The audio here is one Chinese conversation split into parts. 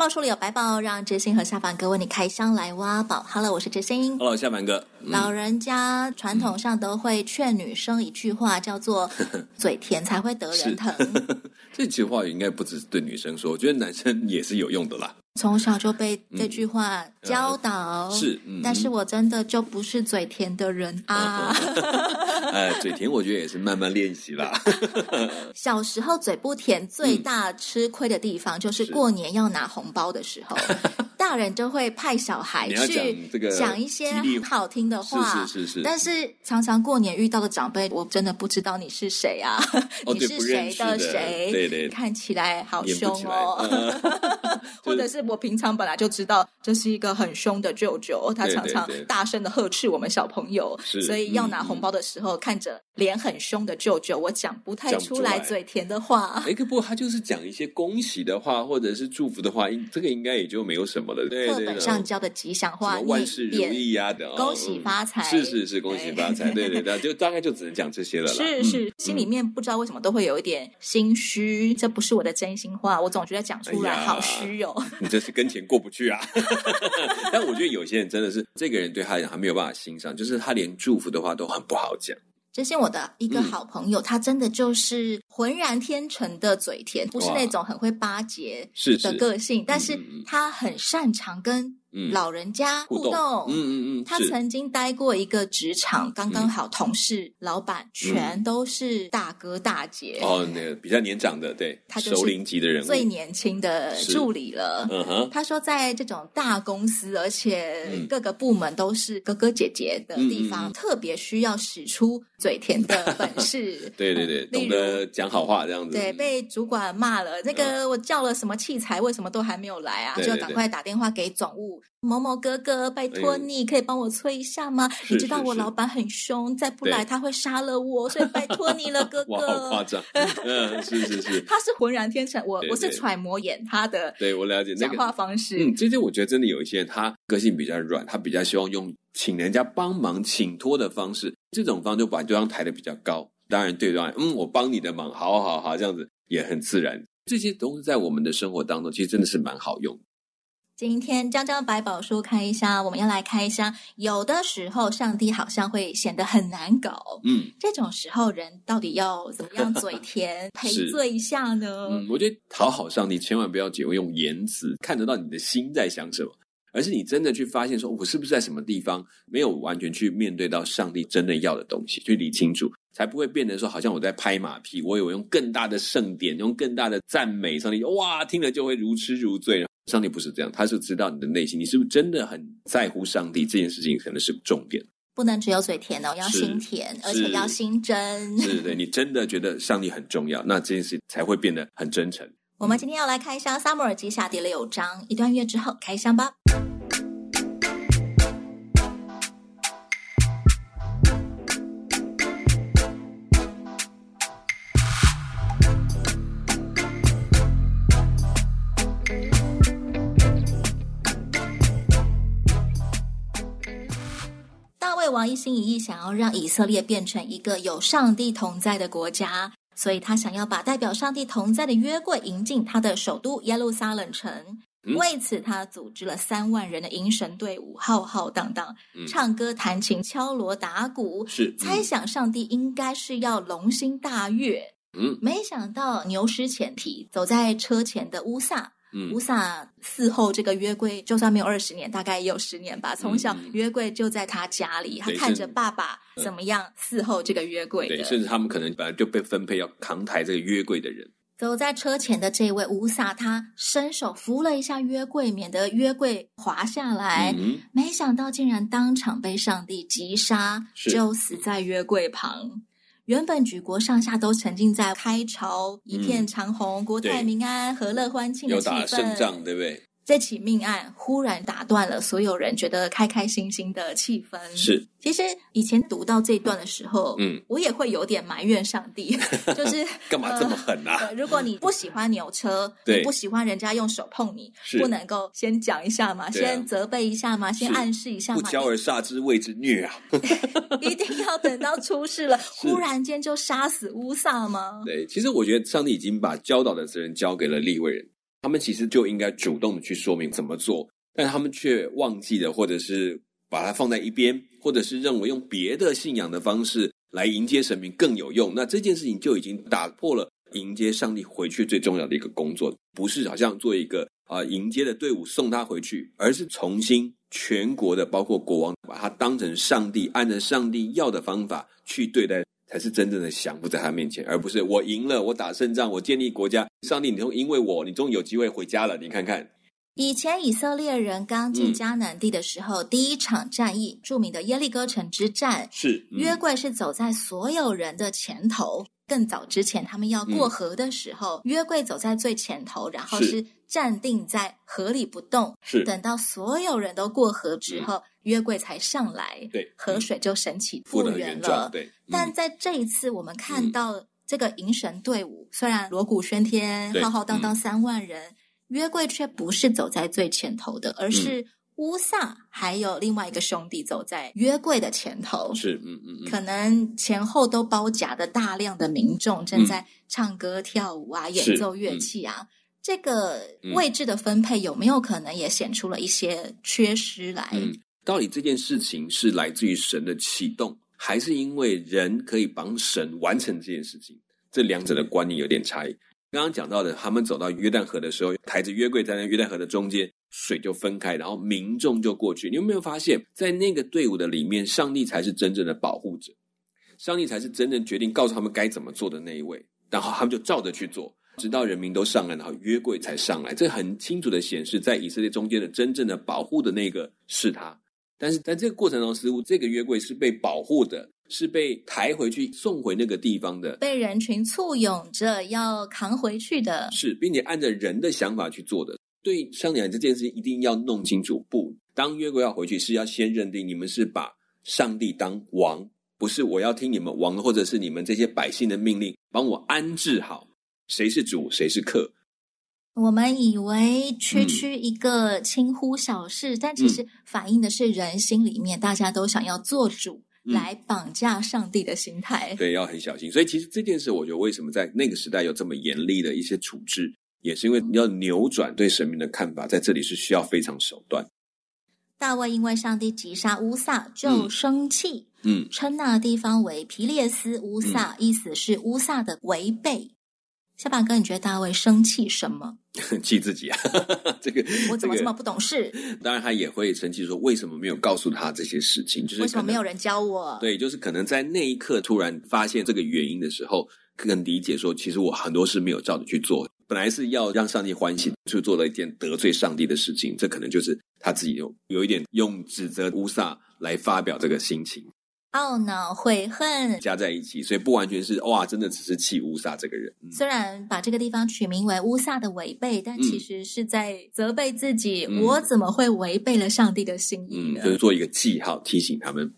百宝书里有白宝，让知心和夏凡哥为你开箱来挖宝。Hello，我是知心。Hello，夏凡哥。嗯、老人家传统上都会劝女生一句话，叫做 “嘴甜才会得人疼”。这句话应该不只是对女生说，我觉得男生也是有用的啦。从小就被这句话教导，嗯呃、是，嗯、但是我真的就不是嘴甜的人啊。呃，嘴甜我觉得也是慢慢练习啦。小时候嘴不甜，最大吃亏的地方就是过年要拿红包的时候。大人就会派小孩去讲一些好听的话，是是是是。但是常常过年遇到的长辈，我真的不知道你是谁啊？你是谁的谁？对对，看起来好凶哦。或者是我平常本来就知道这是一个很凶的舅舅，他常常大声的呵斥我们小朋友，所以要拿红包的时候，看着脸很凶的舅舅，我讲不太出来嘴甜的话。哎，可不过他就是讲一些恭喜的话，或者是祝福的话，这个应该也就没有什么。课本上教的吉祥话，万事如意呀的，恭喜发财，是是是，恭喜发财，对对 对，就大概就只能讲这些了。是是，心里面不知道为什么都会有一点心虚，这不是我的真心话，我总觉得讲出来好虚哦。你这是跟钱过不去啊！但我觉得有些人真的是，这个人对他来讲还没有办法欣赏，就是他连祝福的话都很不好讲。这是我的一个好朋友，他真的就是浑然天成的嘴甜，不是那种很会巴结的个性，但是他很擅长跟。嗯，老人家互动，嗯嗯嗯，他曾经待过一个职场，刚刚好同事、老板全都是大哥大姐。哦，那个比较年长的，对，他就是首领级的人物，最年轻的助理了。嗯哼，他说在这种大公司，而且各个部门都是哥哥姐姐的地方，特别需要使出嘴甜的本事。对 对对，懂得讲好话这样子。对，被主管骂了，那个我叫了什么器材，为什么都还没有来啊？就要赶快打电话给总务。某某哥哥，拜托你可以帮我催一下吗？你知道我老板很凶，再不来他会杀了我，所以拜托你了，哥哥。哇，好夸张！嗯，是是是，他是浑然天成，我我是揣摩演他的，对我了解讲话方式。嗯，这些我觉得真的有一些人，他个性比较软，他比较希望用请人家帮忙、请托的方式，这种方式就把对方抬得比较高。当然，对方嗯，我帮你的忙，好好好，这样子也很自然。这些都是在我们的生活当中，其实真的是蛮好用。今天江江百宝书开箱，我们要来开箱。有的时候，上帝好像会显得很难搞。嗯，这种时候，人到底要怎么样嘴甜 赔罪一下呢？嗯，我觉得讨好上帝，千万不要只会用言辞看得到你的心在想什么，而是你真的去发现，说我是不是在什么地方没有完全去面对到上帝真的要的东西，去理清楚，才不会变得说好像我在拍马屁。我有用更大的盛典，用更大的赞美，上帝哇，听了就会如痴如醉。上帝不是这样，他是知道你的内心，你是不是真的很在乎上帝？这件事情可能是重点，不能只有嘴甜哦，要心甜，而且要心真。是，对，你真的觉得上帝很重要，那这件事才会变得很真诚。我们今天要来开箱《撒母耳记下》第六章，一段乐之后开箱吧。王一心一意想要让以色列变成一个有上帝同在的国家，所以他想要把代表上帝同在的约柜迎进他的首都耶路撒冷城。嗯、为此，他组织了三万人的迎神队伍，浩浩荡荡，嗯、唱歌、弹琴、敲锣、打鼓，是、嗯、猜想上帝应该是要龙心大悦。嗯，没想到牛失前蹄，走在车前的乌撒。嗯，乌撒伺候这个约柜，就算没有二十年，大概也有十年吧。从小约柜就在他家里，嗯、他看着爸爸怎么样伺候这个约柜的。对，甚至他们可能本来就被分配要扛抬这个约柜的人。走在车前的这位乌撒，他伸手扶了一下约柜，免得约柜滑下来。嗯、没想到竟然当场被上帝击杀，就死在约柜旁。原本举国上下都沉浸在开朝一片长虹、嗯、国泰民安、和乐欢庆的气氛，有打胜仗，对不对？这起命案忽然打断了所有人觉得开开心心的气氛。是，其实以前读到这一段的时候，嗯，我也会有点埋怨上帝，就是干嘛这么狠啊？呃，如果你不喜欢牛车，对，你不喜欢人家用手碰你，是不能够先讲一下吗？先责备一下吗？先暗示一下吗？不教而杀之谓之虐啊！一定要等到出事了，忽然间就杀死乌萨吗？对，其实我觉得上帝已经把教导的责任交给了立位人。他们其实就应该主动的去说明怎么做，但他们却忘记了，或者是把它放在一边，或者是认为用别的信仰的方式来迎接神明更有用。那这件事情就已经打破了迎接上帝回去最重要的一个工作，不是好像做一个啊、迎接的队伍送他回去，而是重新全国的包括国王把他当成上帝，按照上帝要的方法去对待。才是真正的降服在他面前，而不是我赢了，我打胜仗，我建立国家。上帝，你终因为我，你终于有机会回家了。你看看，以前以色列人刚进迦南地的时候，嗯、第一场战役，著名的耶利哥城之战，是、嗯、约柜是走在所有人的前头。更早之前，他们要过河的时候，嗯、约柜走在最前头，然后是。站定在河里不动。是。等到所有人都过河之后。嗯约柜才上来，对，河水就神奇复原了。对，嗯、但在这一次，我们看到这个迎神队伍，嗯、虽然锣鼓喧天，浩浩荡荡三万人，嗯、约柜却不是走在最前头的，而是乌萨还有另外一个兄弟走在约柜的前头。是，嗯嗯，可能前后都包夹的大量的民众正在唱歌跳舞啊，演奏乐器啊。这个位置的分配有没有可能也显出了一些缺失来？嗯到底这件事情是来自于神的启动，还是因为人可以帮神完成这件事情？这两者的观念有点差异。刚刚讲到的，他们走到约旦河的时候，抬着约柜站在约旦河的中间，水就分开，然后民众就过去。你有没有发现，在那个队伍的里面，上帝才是真正的保护者，上帝才是真正决定告诉他们该怎么做的那一位，然后他们就照着去做，直到人民都上来，然后约柜才上来。这很清楚的显示，在以色列中间的真正的保护的那个是他。但是在这个过程中，似乎这个约柜是被保护的，是被抬回去送回那个地方的，被人群簇拥着要扛回去的，是，并且按照人的想法去做的。对上帝这件事情一定要弄清楚，不，当约柜要回去，是要先认定你们是把上帝当王，不是我要听你们王或者是你们这些百姓的命令，帮我安置好谁是主，谁是客。我们以为区区一个轻忽小事，嗯、但其实反映的是人心里面大家都想要做主，嗯、来绑架上帝的心态。对，要很小心。所以其实这件事，我觉得为什么在那个时代有这么严厉的一些处置，也是因为你要扭转对神明的看法，在这里是需要非常手段。大卫因为上帝击杀乌萨就生气，嗯，称那地方为皮列斯乌萨，嗯、意思是乌萨的违背。小板哥，你觉得大卫生气什么？气自己啊！这个我怎么这么不懂事？当然，他也会生气，说为什么没有告诉他这些事情？就是为什么没有人教我？对，就是可能在那一刻突然发现这个原因的时候，更理解说，其实我很多事没有照着去做。本来是要让上帝欢喜，就做了一件得罪上帝的事情。这可能就是他自己有有一点用指责乌撒来发表这个心情。懊恼、悔恨加在一起，所以不完全是哇，真的只是气乌撒这个人。嗯、虽然把这个地方取名为乌撒的违背，但其实是在责备自己：嗯、我怎么会违背了上帝的心意呢？嗯、就是做一个记号，提醒他们。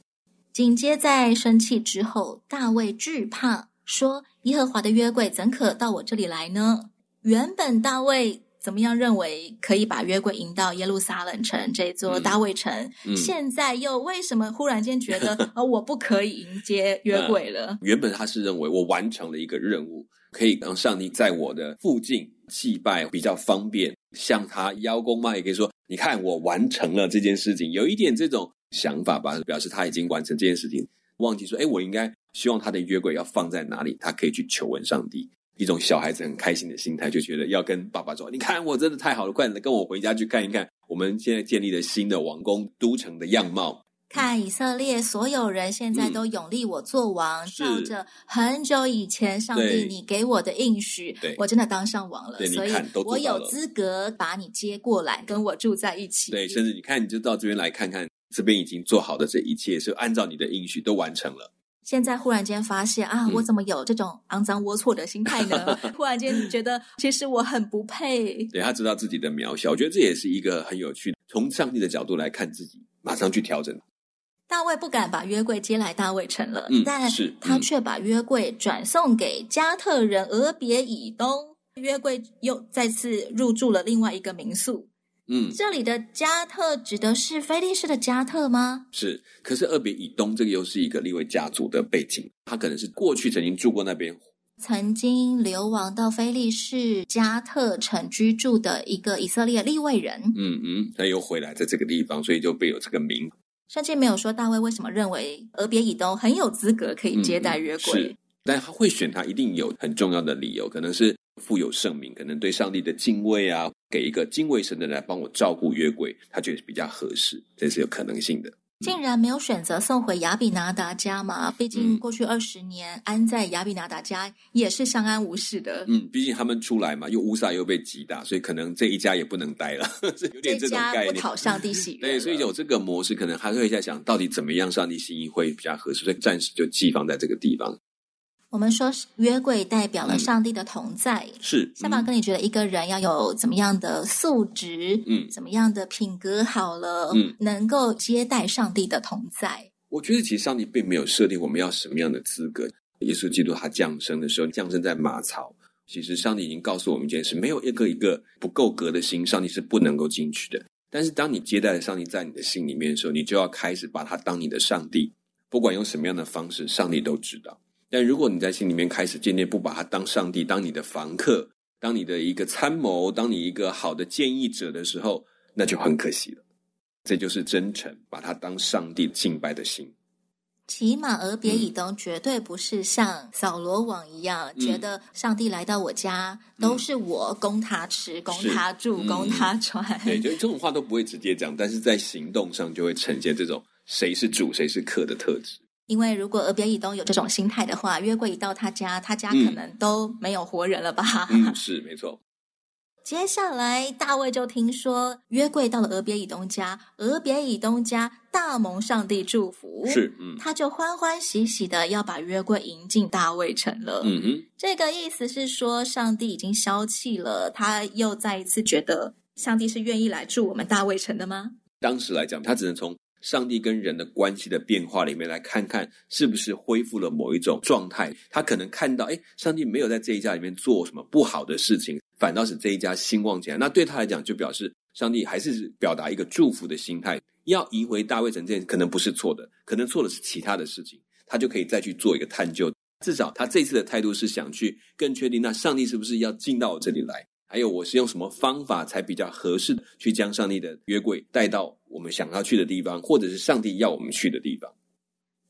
紧接在生气之后，大卫惧怕，说：“耶和华的约柜怎可到我这里来呢？”原本大卫。怎么样认为可以把约柜迎到耶路撒冷城这座大卫城？嗯嗯、现在又为什么忽然间觉得啊、哦，我不可以迎接约柜了、呃？原本他是认为我完成了一个任务，可以让上帝在我的附近祭拜比较方便，向他邀功嘛，也可以说，你看我完成了这件事情，有一点这种想法吧，表示他已经完成这件事情，忘记说，哎，我应该希望他的约柜要放在哪里，他可以去求问上帝。一种小孩子很开心的心态，就觉得要跟爸爸说：“你看，我真的太好了，快点跟我回家去看一看，我们现在建立了新的王宫都城的样貌。看以色列所有人现在都永立我做王，嗯、照着很久以前上帝你给我的应许，对我真的当上王了。所以，我有资格把你接过来跟我住在一起。对，甚至你看，你就到这边来看看，这边已经做好的这一切是按照你的应许都完成了。”现在忽然间发现啊，我怎么有这种肮脏龌龊的心态呢？忽然间觉得其实我很不配。对，他知道自己的渺小，我觉得这也是一个很有趣的，从上帝的角度来看自己，马上去调整。大卫不敢把约柜接来大卫城了，嗯、但是他却把约柜转送给加特人俄别以东，约柜又再次入住了另外一个民宿。嗯，这里的加特指的是菲利士的加特吗？是，可是厄别以东这个又是一个利未家族的背景，他可能是过去曾经住过那边，曾经流亡到菲利士加特城居住的一个以色列利未人。嗯嗯，他又回来在这个地方，所以就被有这个名。圣经没有说大卫为什么认为俄别以东很有资格可以接待约柜，嗯，是，但他会选他，一定有很重要的理由，可能是富有盛名，可能对上帝的敬畏啊，给一个敬畏神的人来帮我照顾约柜，他觉得比较合适，这是有可能性的。竟然没有选择送回亚比拿达家嘛？毕竟过去二十年、嗯、安在亚比拿达家也是相安无事的。嗯，毕竟他们出来嘛，又乌撒又被击打，所以可能这一家也不能待了，有点这种概念。不讨上帝喜 悦。对，所以有这个模式，可能还会在想到底怎么样上帝心意会比较合适，所以暂时就寄放在这个地方。我们说约柜代表了上帝的同在，嗯、是夏宝哥，你觉得一个人要有怎么样的素质，嗯，怎么样的品格好了，嗯，能够接待上帝的同在？我觉得其实上帝并没有设定我们要什么样的资格。耶稣基督他降生的时候，降生在马槽，其实上帝已经告诉我们一件事：没有一个一个不够格的心，上帝是不能够进去的。但是当你接待了上帝在你的心里面的时候，你就要开始把他当你的上帝，不管用什么样的方式，上帝都知道。但如果你在心里面开始渐渐不把他当上帝，当你的房客，当你的一个参谋，当你一个好的建议者的时候，那就很可惜了。这就是真诚，把他当上帝敬拜的心。起码而别以东绝对不是像扫罗王一样，嗯、觉得上帝来到我家、嗯、都是我供他吃、供他住、供他穿。对，就这种话都不会直接讲，但是在行动上就会呈现这种谁是主谁是客的特质。因为如果俄别以东有这种心态的话，约柜一到他家，他家可能都没有活人了吧？嗯，是没错。接下来大卫就听说约柜到了俄别以东家，俄别以东家大蒙上帝祝福，是，嗯，他就欢欢喜喜的要把约柜迎进大卫城了。嗯哼，这个意思是说，上帝已经消气了，他又再一次觉得上帝是愿意来住我们大卫城的吗？当时来讲，他只能从。上帝跟人的关系的变化里面，来看看是不是恢复了某一种状态。他可能看到，哎，上帝没有在这一家里面做什么不好的事情，反倒是这一家兴旺起来。那对他来讲，就表示上帝还是表达一个祝福的心态。要移回大卫城这件事可能不是错的，可能错的是其他的事情。他就可以再去做一个探究。至少他这次的态度是想去更确定，那上帝是不是要进到我这里来？还有，我是用什么方法才比较合适的去将上帝的约柜带到我们想要去的地方，或者是上帝要我们去的地方？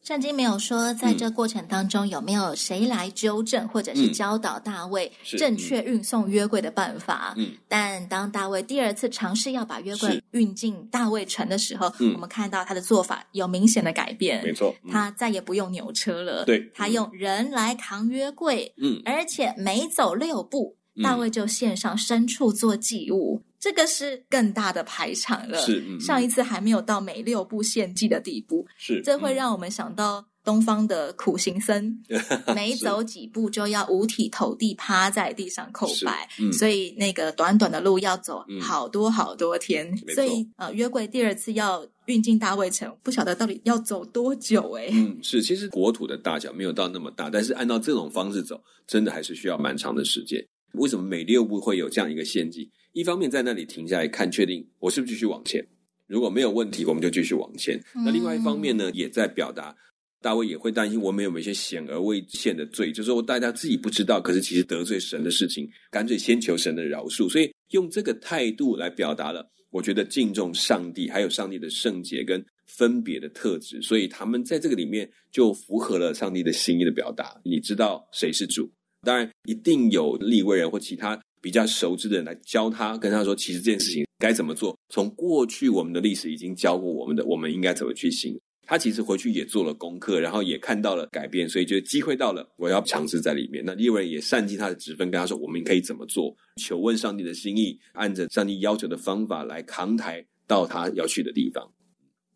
圣经没有说，在这过程当中有没有谁来纠正，或者是教导大卫正确运送约柜的办法？嗯，但当大卫第二次尝试要把约柜运进大卫城的时候，我们看到他的做法有明显的改变。没错，他再也不用牛车了，对，他用人来扛约柜，嗯，而且每走六步。大卫就献上牲畜做祭物，嗯，这个是更大的排场了。是，嗯，上一次还没有到每六步献祭的地步。是，这会让我们想到东方的苦行僧，嗯，每走几步就要五体投地趴在地上叩拜，嗯，所以那个短短的路要走好多好多天。嗯，所以呃，约柜第二次要运进大卫城，不晓得到底要走多久哎。嗯，是，其实国土的大小没有到那么大，但是按照这种方式走，真的还是需要蛮长的时间。为什么每六步会有这样一个献祭？一方面在那里停下来看，确定我是不是继续往前。如果没有问题，我们就继续往前。那另外一方面呢，也在表达大卫也会担心我们有没有一些显而未见的罪，就是说大家自己不知道，可是其实得罪神的事情，干脆先求神的饶恕。所以用这个态度来表达了，我觉得敬重上帝，还有上帝的圣洁跟分别的特质。所以他们在这个里面就符合了上帝的心意的表达。你知道谁是主？当然，一定有利未人或其他比较熟知的人来教他，跟他说，其实这件事情该怎么做。从过去我们的历史已经教过我们的，我们应该怎么去行。他其实回去也做了功课，然后也看到了改变，所以就机会到了，我要尝试在里面。那利未人也善尽他的职分，跟他说，我们可以怎么做？求问上帝的心意，按着上帝要求的方法来扛抬到他要去的地方。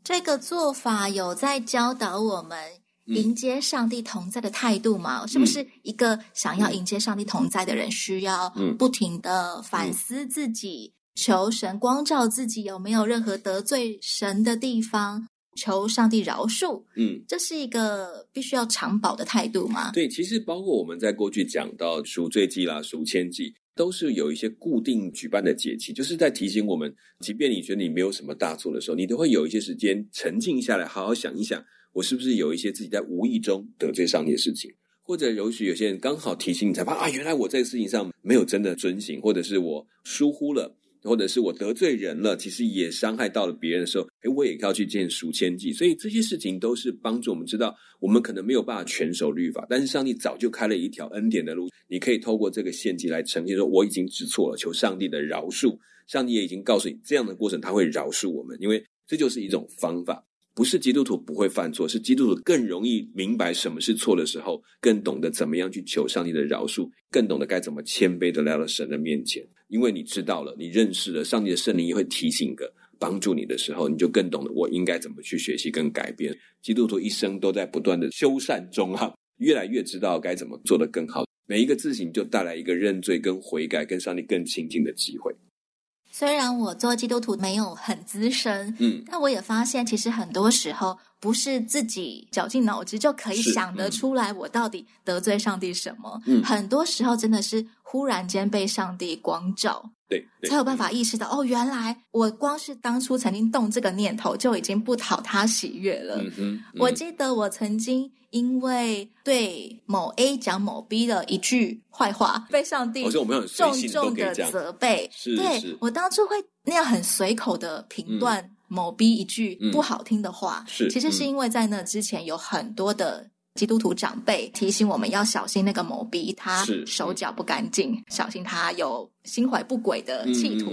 这个做法有在教导我们。迎接上帝同在的态度嘛？嗯、是不是一个想要迎接上帝同在的人，需要不停的反思自己，嗯、求神光照自己有没有任何得罪神的地方，求上帝饶恕？嗯，这是一个必须要常保的态度吗？对，其实包括我们在过去讲到赎罪祭啦、赎愆祭。都是有一些固定举办的节气，就是在提醒我们，即便你觉得你没有什么大错的时候，你都会有一些时间沉静下来，好好想一想，我是不是有一些自己在无意中得罪上帝的事情，或者也许有些人刚好提醒你，才发现啊，原来我在事情上没有真的遵行，或者是我疏忽了。或者是我得罪人了，其实也伤害到了别人的时候，诶，我也要去见赎愆祭。所以这些事情都是帮助我们知道，我们可能没有办法全守律法，但是上帝早就开了一条恩典的路，你可以透过这个献祭来呈现说，我已经知错了，求上帝的饶恕。上帝也已经告诉你，这样的过程他会饶恕我们，因为这就是一种方法。不是基督徒不会犯错，是基督徒更容易明白什么是错的时候，更懂得怎么样去求上帝的饶恕，更懂得该怎么谦卑的来到神的面前。因为你知道了，你认识了上帝的圣灵也会提醒个帮助你的时候，你就更懂得我应该怎么去学习跟改变。基督徒一生都在不断的修缮中啊，越来越知道该怎么做得更好。每一个自省就带来一个认罪跟悔改，跟上帝更亲近的机会。虽然我做基督徒没有很资深，嗯，但我也发现，其实很多时候不是自己绞尽脑汁就可以想得出来，我到底得罪上帝什么。嗯，很多时候真的是忽然间被上帝光照，对，对，才有办法意识到，哦，原来我光是当初曾经动这个念头，就已经不讨他喜悦了。我记得我曾经。因为对某 A 讲某 B 的一句坏话，被上帝重重的责备。对，我当初会那样很随口的评断某 B 一句不好听的话，是其实是因为在那之前有很多的。基督徒长辈提醒我们要小心那个某 B，他手脚不干净，小心他有心怀不轨的企图。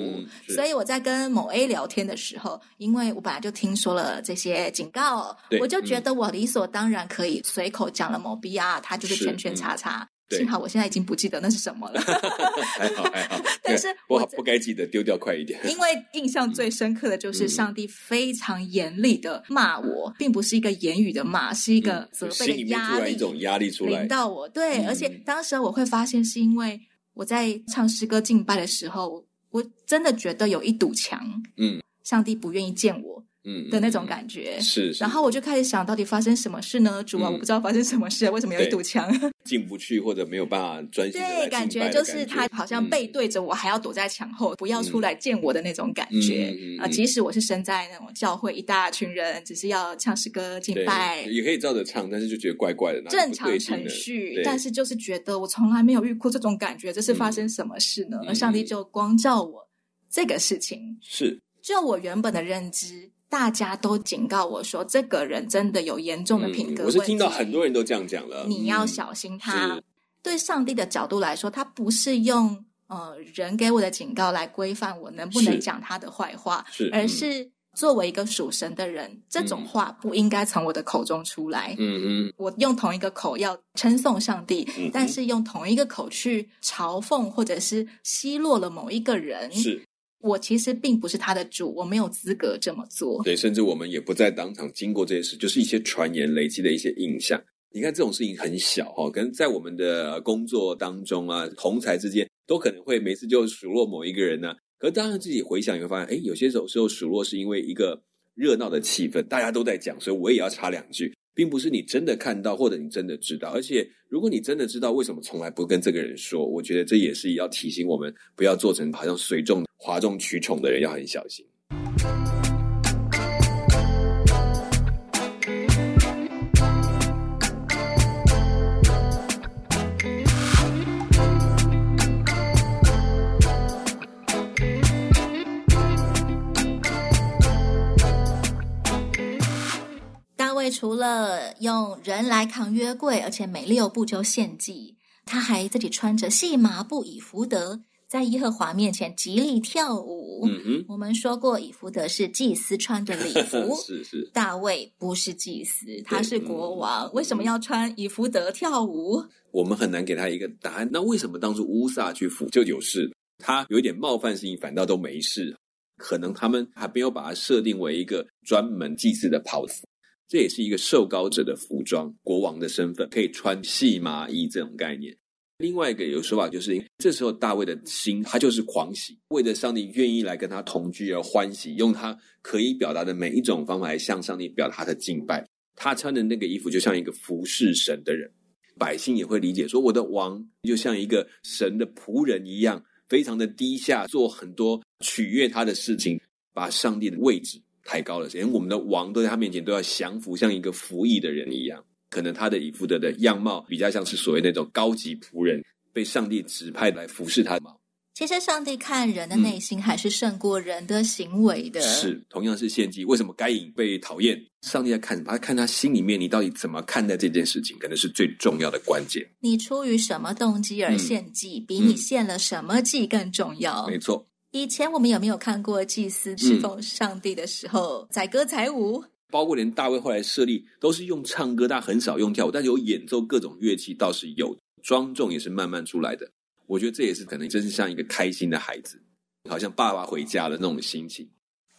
所以我在跟某 A 聊天的时候，因为我本来就听说了这些警告，我就觉得我理所当然可以随口讲了某 B 啊，他就是圈圈叉叉。幸好我现在已经不记得那是什么了，还 好还好。但是我不该记得，丢掉快一点。因为印象最深刻的就是上帝非常严厉的骂我，并不是一个言语的骂，是一个责备的压力，一种压力出来临到我。对，而且当时我会发现，是因为我在唱诗歌敬拜的时候，我真的觉得有一堵墙，嗯，上帝不愿意见我。嗯的那种感觉是，然后我就开始想到底发生什么事呢？主啊，我不知道发生什么事，为什么有一堵墙 进不去，或者没有办法专心？对，感觉就是他好像背对着我，还要躲在墙后，不要出来见我的那种感觉啊！即使我是身在那种教会，一大群人，只是要唱诗歌敬拜，也可以照着唱，但是就觉得怪怪的。正常程序，但是就是觉得我从来没有遇过这种感觉，这是发生什么事呢？而上帝就光照我这个事情，是就我原本的认知。大家都警告我说，这个人真的有严重的品格。我是听到很多人都这样讲了，你要小心他。对上帝的角度来说，他不是用呃人给我的警告来规范我能不能讲他的坏话，而是作为一个属神的人，这种话不应该从我的口中出来。嗯嗯，我用同一个口要称颂上帝，但是用同一个口去嘲讽或者是奚落了某一个人。是。我其实并不是他的主，我没有资格这么做。对，甚至我们也不在当场经过这些事，就是一些传言累积的一些印象。你看这种事情很小哈，可能在我们的工作当中啊，同才之间都可能会每次就数落某一个人呢、可是当然自己回想，你会发现，哎，有些时候时候数落是因为一个热闹的气氛，大家都在讲，所以我也要插两句。并不是你真的看到，或者你真的知道。而且，如果你真的知道为什么从来不跟这个人说，我觉得这也是要提醒我们，不要做成好像随众哗众取宠的人，要很小心。大卫除了用人来扛约柜，而且每六步就献祭，他还自己穿着细麻布以弗得，在耶和华面前极力跳舞。嗯哼，我们说过，以弗德是祭司穿的礼服。是是，大卫不是祭司，他是国王，为什么要穿以弗德跳舞？我们很难给他一个答案。那为什么当初乌撒去扶就有事，他有一点冒犯性，反倒都没事？可能他们还没有把它设定为一个专门祭祀的袍子。这也是一个受膏者的服装，国王的身份可以穿细麻衣这种概念。另外一个有说法就是，这时候大卫的心他就是狂喜，为着上帝愿意来跟他同居而欢喜，用他可以表达的每一种方法来向上帝表达他的敬拜。他穿的那个衣服就像一个服侍神的人，百姓也会理解说，我的王就像一个神的仆人一样，非常的低下，做很多取悦他的事情，把上帝的位置抬高了。连我们的王都在他面前都要降服，像一个服役的人一样。可能他的以弗得的样貌比较像是所谓那种高级仆人，被上帝指派来服侍他。其实上帝看人的内心还是胜过人的行为的。嗯、是，同样是献祭，为什么该隐被讨厌？上帝在看什么？他看他心里面，你到底怎么看待这件事情，可能是最重要的关键。你出于什么动机而献祭，嗯、比你献了什么祭更重要。没错。以前我们有没有看过祭司侍奉上帝的时候载、嗯、歌载舞？包括连大卫后来设立都是用唱歌，但很少用跳舞，但是有演奏各种乐器倒是有，庄重也是慢慢出来的。我觉得这也是可能真是像一个开心的孩子，好像爸爸回家的那种心情。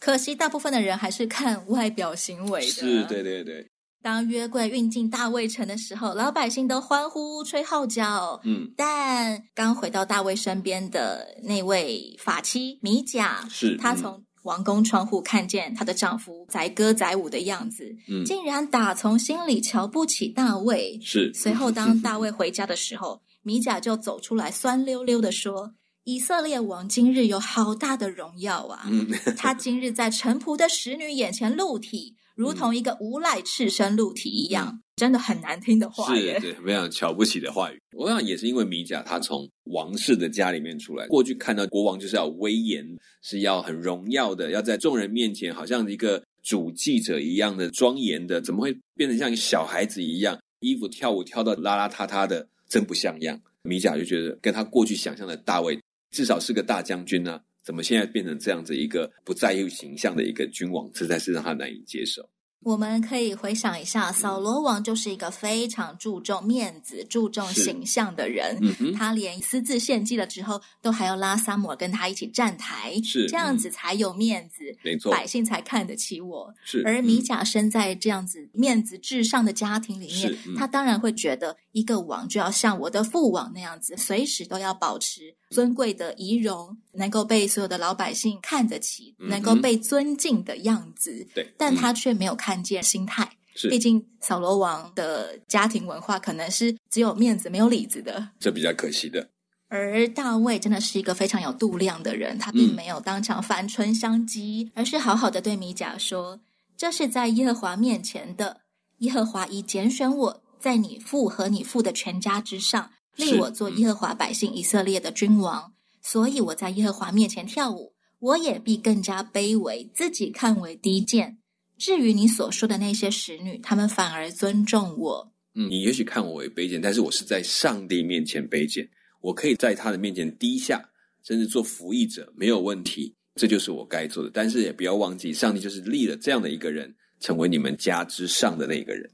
可惜大部分的人还是看外表行为的。是，对对对。当约柜运进大卫城的时候，老百姓都欢呼吹号角。嗯，但刚回到大卫身边的那位法妻米甲，是他从。王宫窗户看见她的丈夫载歌载舞的样子，嗯，竟然打从心里瞧不起大卫。是。随后，当大卫回家的时候，米甲就走出来，酸溜溜的说：“以色列王今日有好大的荣耀啊！嗯，他今日在臣仆的使女眼前露体。”如同一个无赖赤身露体一样，嗯、真的很难听的话。是，对，非常瞧不起的话语。我想也是因为米甲他从王室的家里面出来，过去看到国王就是要威严，是要很荣耀的，要在众人面前好像一个主祭者一样的庄严的，怎么会变成像一个小孩子一样，衣服跳舞跳到邋邋遢遢的，真不像样。米甲就觉得跟他过去想象的大卫，至少是个大将军啊。怎么现在变成这样子一个不在意形象的一个君王，实在是让他难以接受。我们可以回想一下，扫罗王就是一个非常注重面子、注重形象的人。嗯、他连私自献祭了之后，都还要拉撒母耳跟他一起站台，是这样子才有面子，没错，百姓才看得起我。是，而米甲生在这样子面子至上的家庭里面，嗯、他当然会觉得一个王就要像我的父王那样子，随时都要保持尊贵的仪容，能够被所有的老百姓看得起，嗯、能够被尊敬的样子。对，但他却没有看。见心态，是毕竟扫罗王的家庭文化可能是只有面子没有里子的，这比较可惜的。而大卫真的是一个非常有度量的人，他并没有当场反唇相讥，嗯、而是好好的对米甲说：“这是在耶和华面前的，耶和华已拣选我在你父和你父的全家之上，立我做耶和华百姓以色列的君王，所以我在耶和华面前跳舞，我也必更加卑微，自己看为低贱。”至于你所说的那些使女，她们反而尊重我。嗯，你也许看我为卑贱，但是我是在上帝面前卑贱。我可以在他的面前低下，甚至做服役者，没有问题。这就是我该做的。但是也不要忘记，上帝就是立了这样的一个人，成为你们家之上的那个人。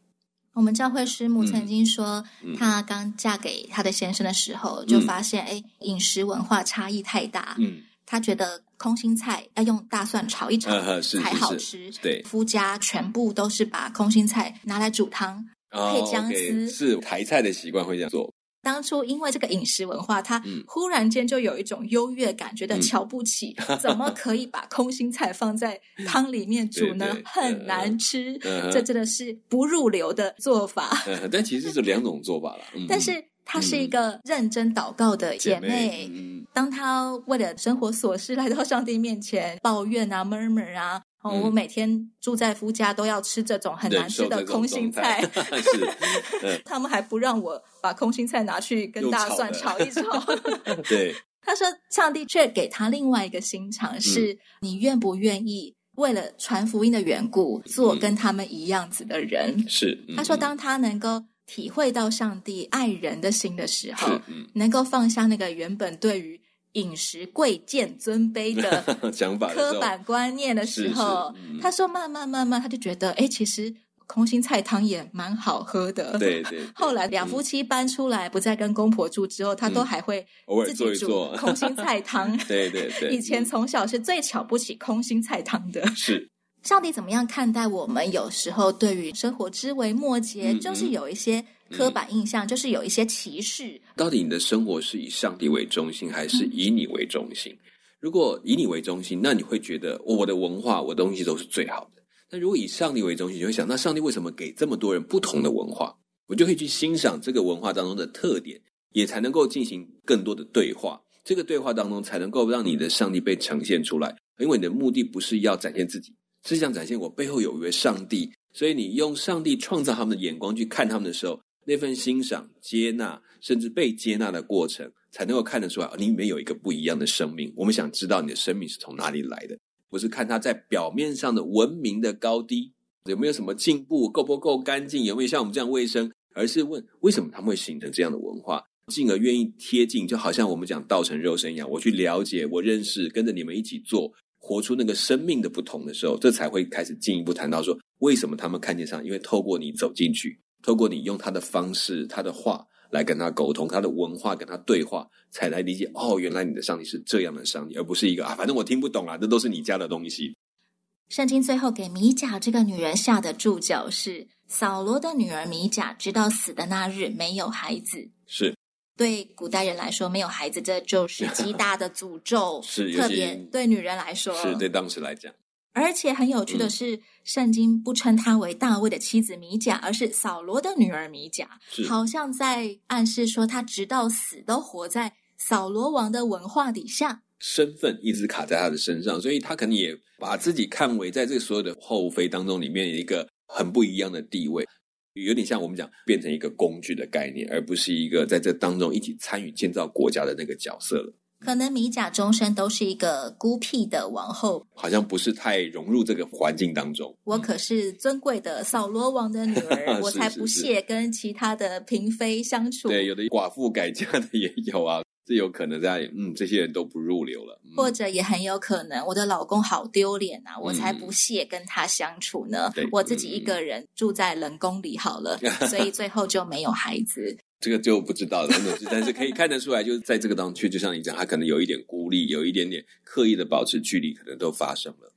我们教会师母曾经说，嗯、她刚嫁给她的先生的时候，就发现，哎、嗯，饮食文化差异太大。嗯。她觉得空心菜要用大蒜炒一炒才好吃。对，夫家全部都是把空心菜拿来煮汤，配姜丝。是台菜的习惯会这样做。当初因为这个饮食文化，他忽然间就有一种优越感，觉得瞧不起，怎么可以把空心菜放在汤里面煮呢？很难吃，这真的是不入流的做法。但其实是两种做法了。但是。她是一个认真祷告的姐妹。姐妹嗯、当她为了生活琐事来到上帝面前抱怨啊、murmur 啊，哦，嗯、我每天住在夫家都要吃这种很难吃的空心菜。是，嗯、他们还不让我把空心菜拿去跟大蒜炒一炒。对，他说上帝却给他另外一个心肠，是你愿不愿意为了传福音的缘故做跟他们一样子的人？是，他说当他能够。体会到上帝爱人的心的时候，嗯、能够放下那个原本对于饮食贵贱尊卑的 想法、刻板观念的时候，嗯、他说慢慢慢慢，他就觉得，哎，其实空心菜汤也蛮好喝的。对对。后来两夫妻搬出来，不再跟公婆住之后，他都还会自己煮空心菜汤。对 对对。以前从小是最瞧不起空心菜汤的。是。上帝怎么样看待我们？有时候对于生活枝微末节，就是有一些刻板印象，嗯、就是有一些歧视。到底你的生活是以上帝为中心，还是以你为中心？嗯、如果以你为中心，那你会觉得我的文化、我的东西都是最好的。但如果以上帝为中心，你会想，那上帝为什么给这么多人不同的文化？我就可以去欣赏这个文化当中的特点，也才能够进行更多的对话。这个对话当中，才能够让你的上帝被呈现出来。因为你的目的不是要展现自己。是想展现我背后有一位上帝，所以你用上帝创造他们的眼光去看他们的时候，那份欣赏、接纳，甚至被接纳的过程，才能够看得出来，你里面有一个不一样的生命。我们想知道你的生命是从哪里来的，不是看他在表面上的文明的高低，有没有什么进步，够不够干净，有没有像我们这样卫生，而是问为什么他们会形成这样的文化，进而愿意贴近，就好像我们讲道成肉身一样，我去了解，我认识，跟着你们一起做。活出那个生命的不同的时候，这才会开始进一步谈到说，为什么他们看见上？因为透过你走进去，透过你用他的方式、他的话来跟他沟通，他的文化跟他对话，才来理解哦，原来你的上帝是这样的上帝，而不是一个啊，反正我听不懂啊，这都是你家的东西。圣经最后给米甲这个女人下的注脚是：扫罗的女儿米甲，直到死的那日没有孩子。是。对古代人来说，没有孩子，这就是极大的诅咒。是，特别对女人来说，是对当时来讲。而且很有趣的是，嗯、圣经不称她为大卫的妻子米甲，而是扫罗的女儿米甲，是好像在暗示说，她直到死都活在扫罗王的文化底下，身份一直卡在她的身上，所以她可能也把自己看为在这所有的后妃当中里面一个很不一样的地位。有点像我们讲变成一个工具的概念，而不是一个在这当中一起参与建造国家的那个角色了。可能米甲终身都是一个孤僻的王后，好像不是太融入这个环境当中。我可是尊贵的扫罗王的女儿，我才不屑跟其他的嫔妃相处。对，有的寡妇改嫁的也有啊。是有可能在嗯，这些人都不入流了，或者也很有可能，我的老公好丢脸啊，嗯、我才不屑跟他相处呢。对我自己一个人住在冷宫里好了，嗯、所以最后就没有孩子。这个就不知道了，但是可以看得出来，就是在这个当中，就像你讲，他可能有一点孤立，有一点点刻意的保持距离，可能都发生了。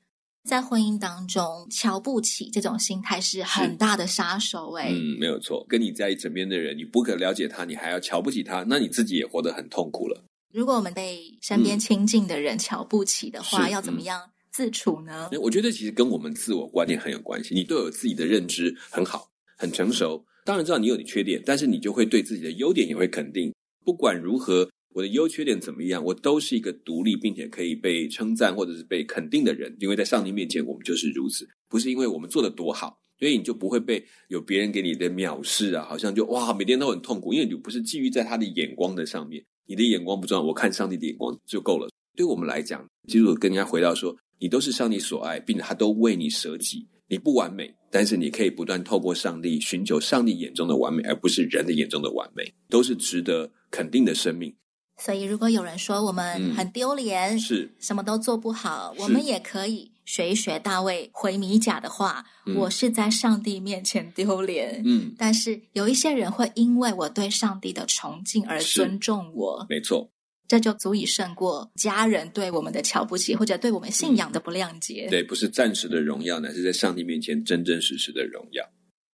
在婚姻当中，瞧不起这种心态是很大的杀手诶。嗯，没有错。跟你在一枕边的人，你不可了解他，你还要瞧不起他，那你自己也活得很痛苦了。如果我们被身边亲近的人瞧不起的话，嗯、要怎么样自处呢？我觉得其实跟我们自我观念很有关系。你都有自己的认知，很好，很成熟。当然知道你有你缺点，但是你就会对自己的优点也会肯定。不管如何。我的优缺点怎么样？我都是一个独立并且可以被称赞或者是被肯定的人，因为在上帝面前我们就是如此，不是因为我们做得多好，所以你就不会被有别人给你的藐视啊，好像就哇每天都很痛苦，因为你不是基于在他的眼光的上面，你的眼光不重要，我看上帝的眼光就够了。对我们来讲，基督跟人家回到说，你都是上帝所爱，并且他都为你舍己，你不完美，但是你可以不断透过上帝寻求上帝眼中的完美，而不是人的眼中的完美，都是值得肯定的生命。所以，如果有人说我们很丢脸，嗯、是。什么都做不好，我们也可以学一学大卫回米甲的话：“嗯、我是在上帝面前丢脸。”嗯，但是有一些人会因为我对上帝的崇敬而尊重我，没错，这就足以胜过家人对我们的瞧不起或者对我们信仰的不谅解。嗯、对，不是暂时的荣耀，乃是在上帝面前真真实实的荣耀。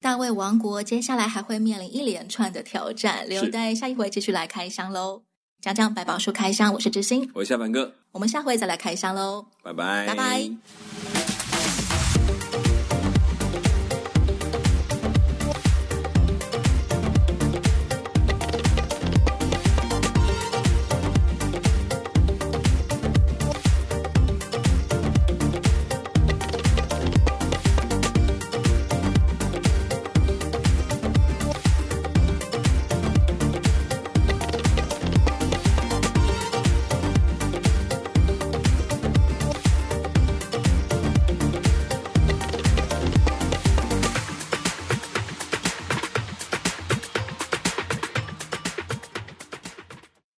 大卫王国接下来还会面临一连串的挑战，留待下一回继续来开箱喽。讲讲百宝书开箱，我是知心，我是夏凡哥，我们下回再来开箱喽，拜拜，拜拜。